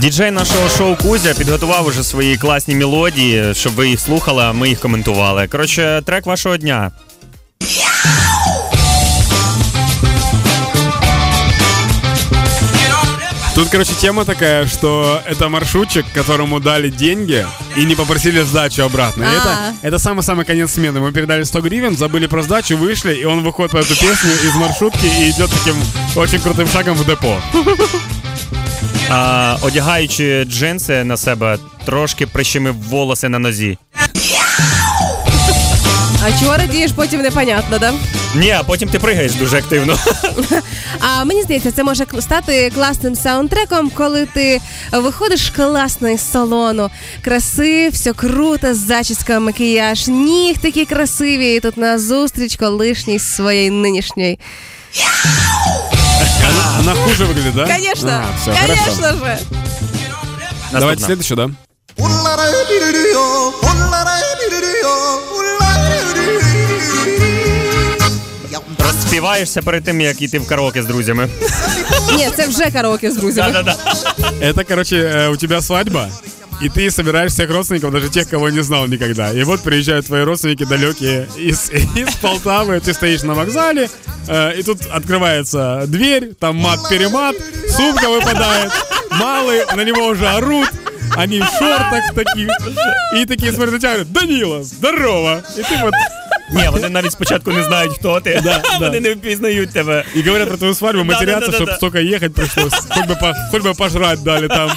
Діджей нашого шоу Кузя підготував уже свої класні мелодії, щоб ви їх слухали, а ми їх коментували. Коротше, трек вашого дня. Тут, короче, тема такая, что это маршрутчик, которому дали деньги и не попросили сдачу обратно. И это, это самый-самый конец смены. Мы передали 100 гривен, забыли про сдачу, вышли, и он выходит по эту песню из маршрутки и идет таким очень крутым шагом в депо. А, одягаючи джинси на себе, трошки прищемив волоси на нозі. А чого радієш, потім непонятно, да? Ні, а потім ти пригаєш дуже активно. А мені здається, це може стати класним саундтреком, коли ти виходиш класно із салону, краси, все круто, зачіска, макіяж, ніг такі красиві, і тут на зустріч колишній своєї нинішньої. Она, она хуже выглядит, да? Конечно, А, всё, хорошо. конечно же. Давайте Наступна. следующую, да? Розспіваєшся перед тим, як йти в караоке з друзями. Ні, це вже караоке з друзями. Да-да-да. Это, короче, э, у тебя свадьба, и ты собираешь всех родственников, даже тех, кого не знал никогда. И вот приезжают твои родственники далекие из, из Полтавы, ты стоишь на вокзале, э, и тут открывается дверь, там мат-перемат, сумка выпадает, малые на него уже орут, они в шортах таких, и такие смотрят на тебя, говорят, Данила, здорово! И ты вот Ні, вони навіть спочатку не знають, хто ти. Да, да. Вони не впізнають тебе. и говорят про твою свадьбу, матерятся, Да-да-да-да-да. чтобы столько ехать пришлось, хоть бы, по- хоть бы пожрать дали там.